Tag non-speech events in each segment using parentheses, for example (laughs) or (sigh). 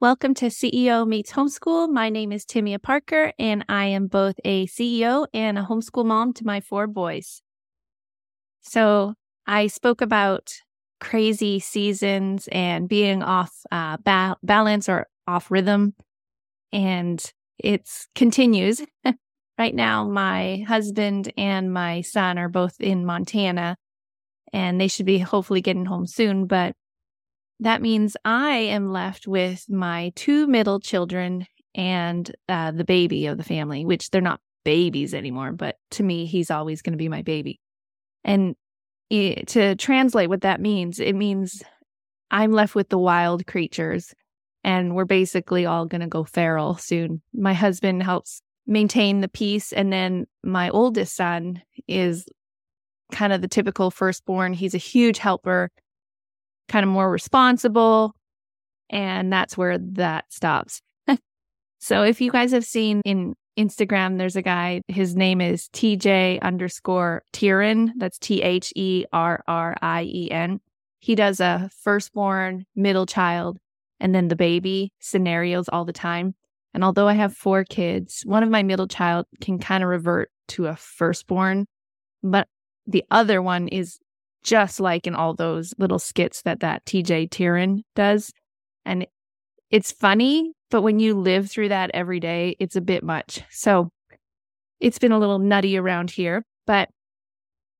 Welcome to CEO Meets Homeschool. My name is Timia Parker, and I am both a CEO and a homeschool mom to my four boys. So, I spoke about crazy seasons and being off uh, ba- balance or off rhythm, and it continues. (laughs) right now, my husband and my son are both in Montana, and they should be hopefully getting home soon. But that means I am left with my two middle children and uh, the baby of the family, which they're not babies anymore, but to me, he's always going to be my baby. And it, to translate what that means, it means I'm left with the wild creatures and we're basically all going to go feral soon. My husband helps maintain the peace. And then my oldest son is kind of the typical firstborn. He's a huge helper kind of more responsible. And that's where that stops. (laughs) so if you guys have seen in Instagram, there's a guy, his name is TJ underscore Therrien. That's T H E R R I E N. He does a firstborn, middle child, and then the baby scenarios all the time. And although I have four kids, one of my middle child can kind of revert to a firstborn, but the other one is just like in all those little skits that that TJ Therrien does. And it's funny, but when you live through that every day, it's a bit much. So it's been a little nutty around here, but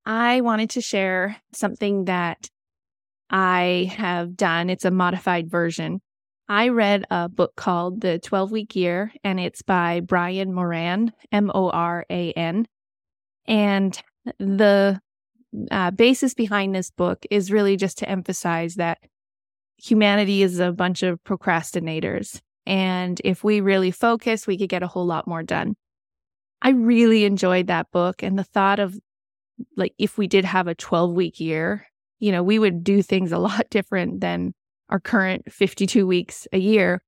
I wanted to share something that I have done. It's a modified version. I read a book called The 12 Week Year, and it's by Brian Moran, M O R A N. And the uh, basis behind this book is really just to emphasize that humanity is a bunch of procrastinators. And if we really focus, we could get a whole lot more done. I really enjoyed that book and the thought of like if we did have a 12 week year, you know, we would do things a (laughs) lot different than our current 52 weeks a year.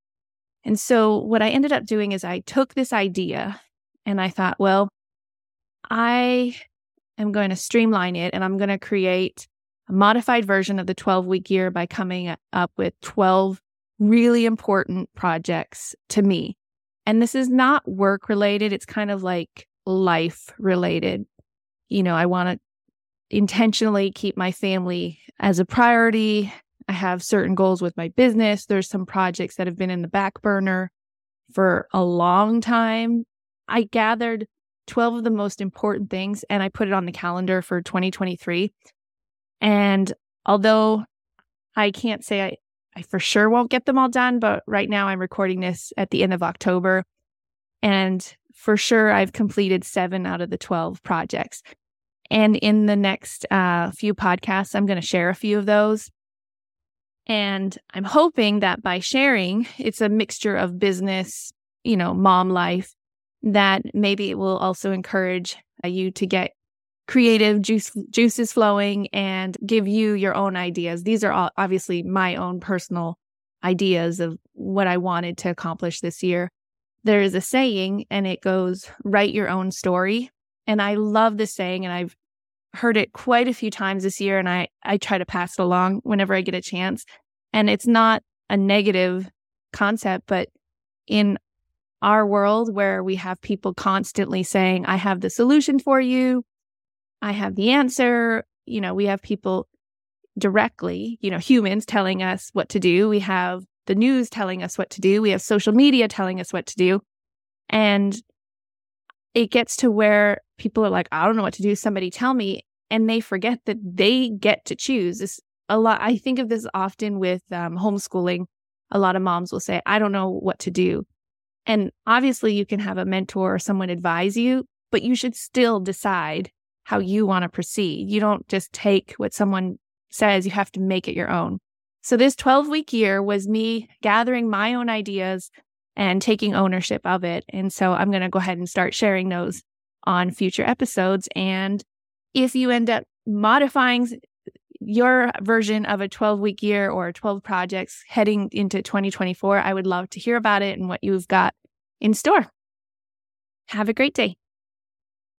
And so what I ended up doing is I took this idea and I thought, well, I am going to streamline it and I'm going to create a modified version of the 12 week year by coming up with 12 really important projects to me. And this is not work related, it's kind of like life related. You know, I want to intentionally keep my family as a priority. I have certain goals with my business. There's some projects that have been in the back burner for a long time. I gathered 12 of the most important things and I put it on the calendar for 2023. And although I can't say I, I for sure won't get them all done, but right now I'm recording this at the end of October. And for sure, I've completed seven out of the 12 projects. And in the next uh, few podcasts, I'm going to share a few of those. And I'm hoping that by sharing, it's a mixture of business, you know, mom life, that maybe it will also encourage uh, you to get creative juice, juices flowing and give you your own ideas. These are all obviously my own personal ideas of what I wanted to accomplish this year. There is a saying and it goes, write your own story. And I love this saying and I've heard it quite a few times this year and I, I try to pass it along whenever I get a chance. And it's not a negative concept, but in our world where we have people constantly saying, I have the solution for you. I have the answer. You know, we have people directly, you know, humans telling us what to do. We have the news telling us what to do. We have social media telling us what to do. And it gets to where people are like, I don't know what to do. Somebody tell me. And they forget that they get to choose. This a lot. I think of this often with um, homeschooling. A lot of moms will say, I don't know what to do. And obviously, you can have a mentor or someone advise you, but you should still decide how you want to proceed. You don't just take what someone says, you have to make it your own. So, this 12 week year was me gathering my own ideas and taking ownership of it. And so, I'm going to go ahead and start sharing those on future episodes. And if you end up modifying your version of a 12 week year or 12 projects heading into 2024, I would love to hear about it and what you've got in store. Have a great day.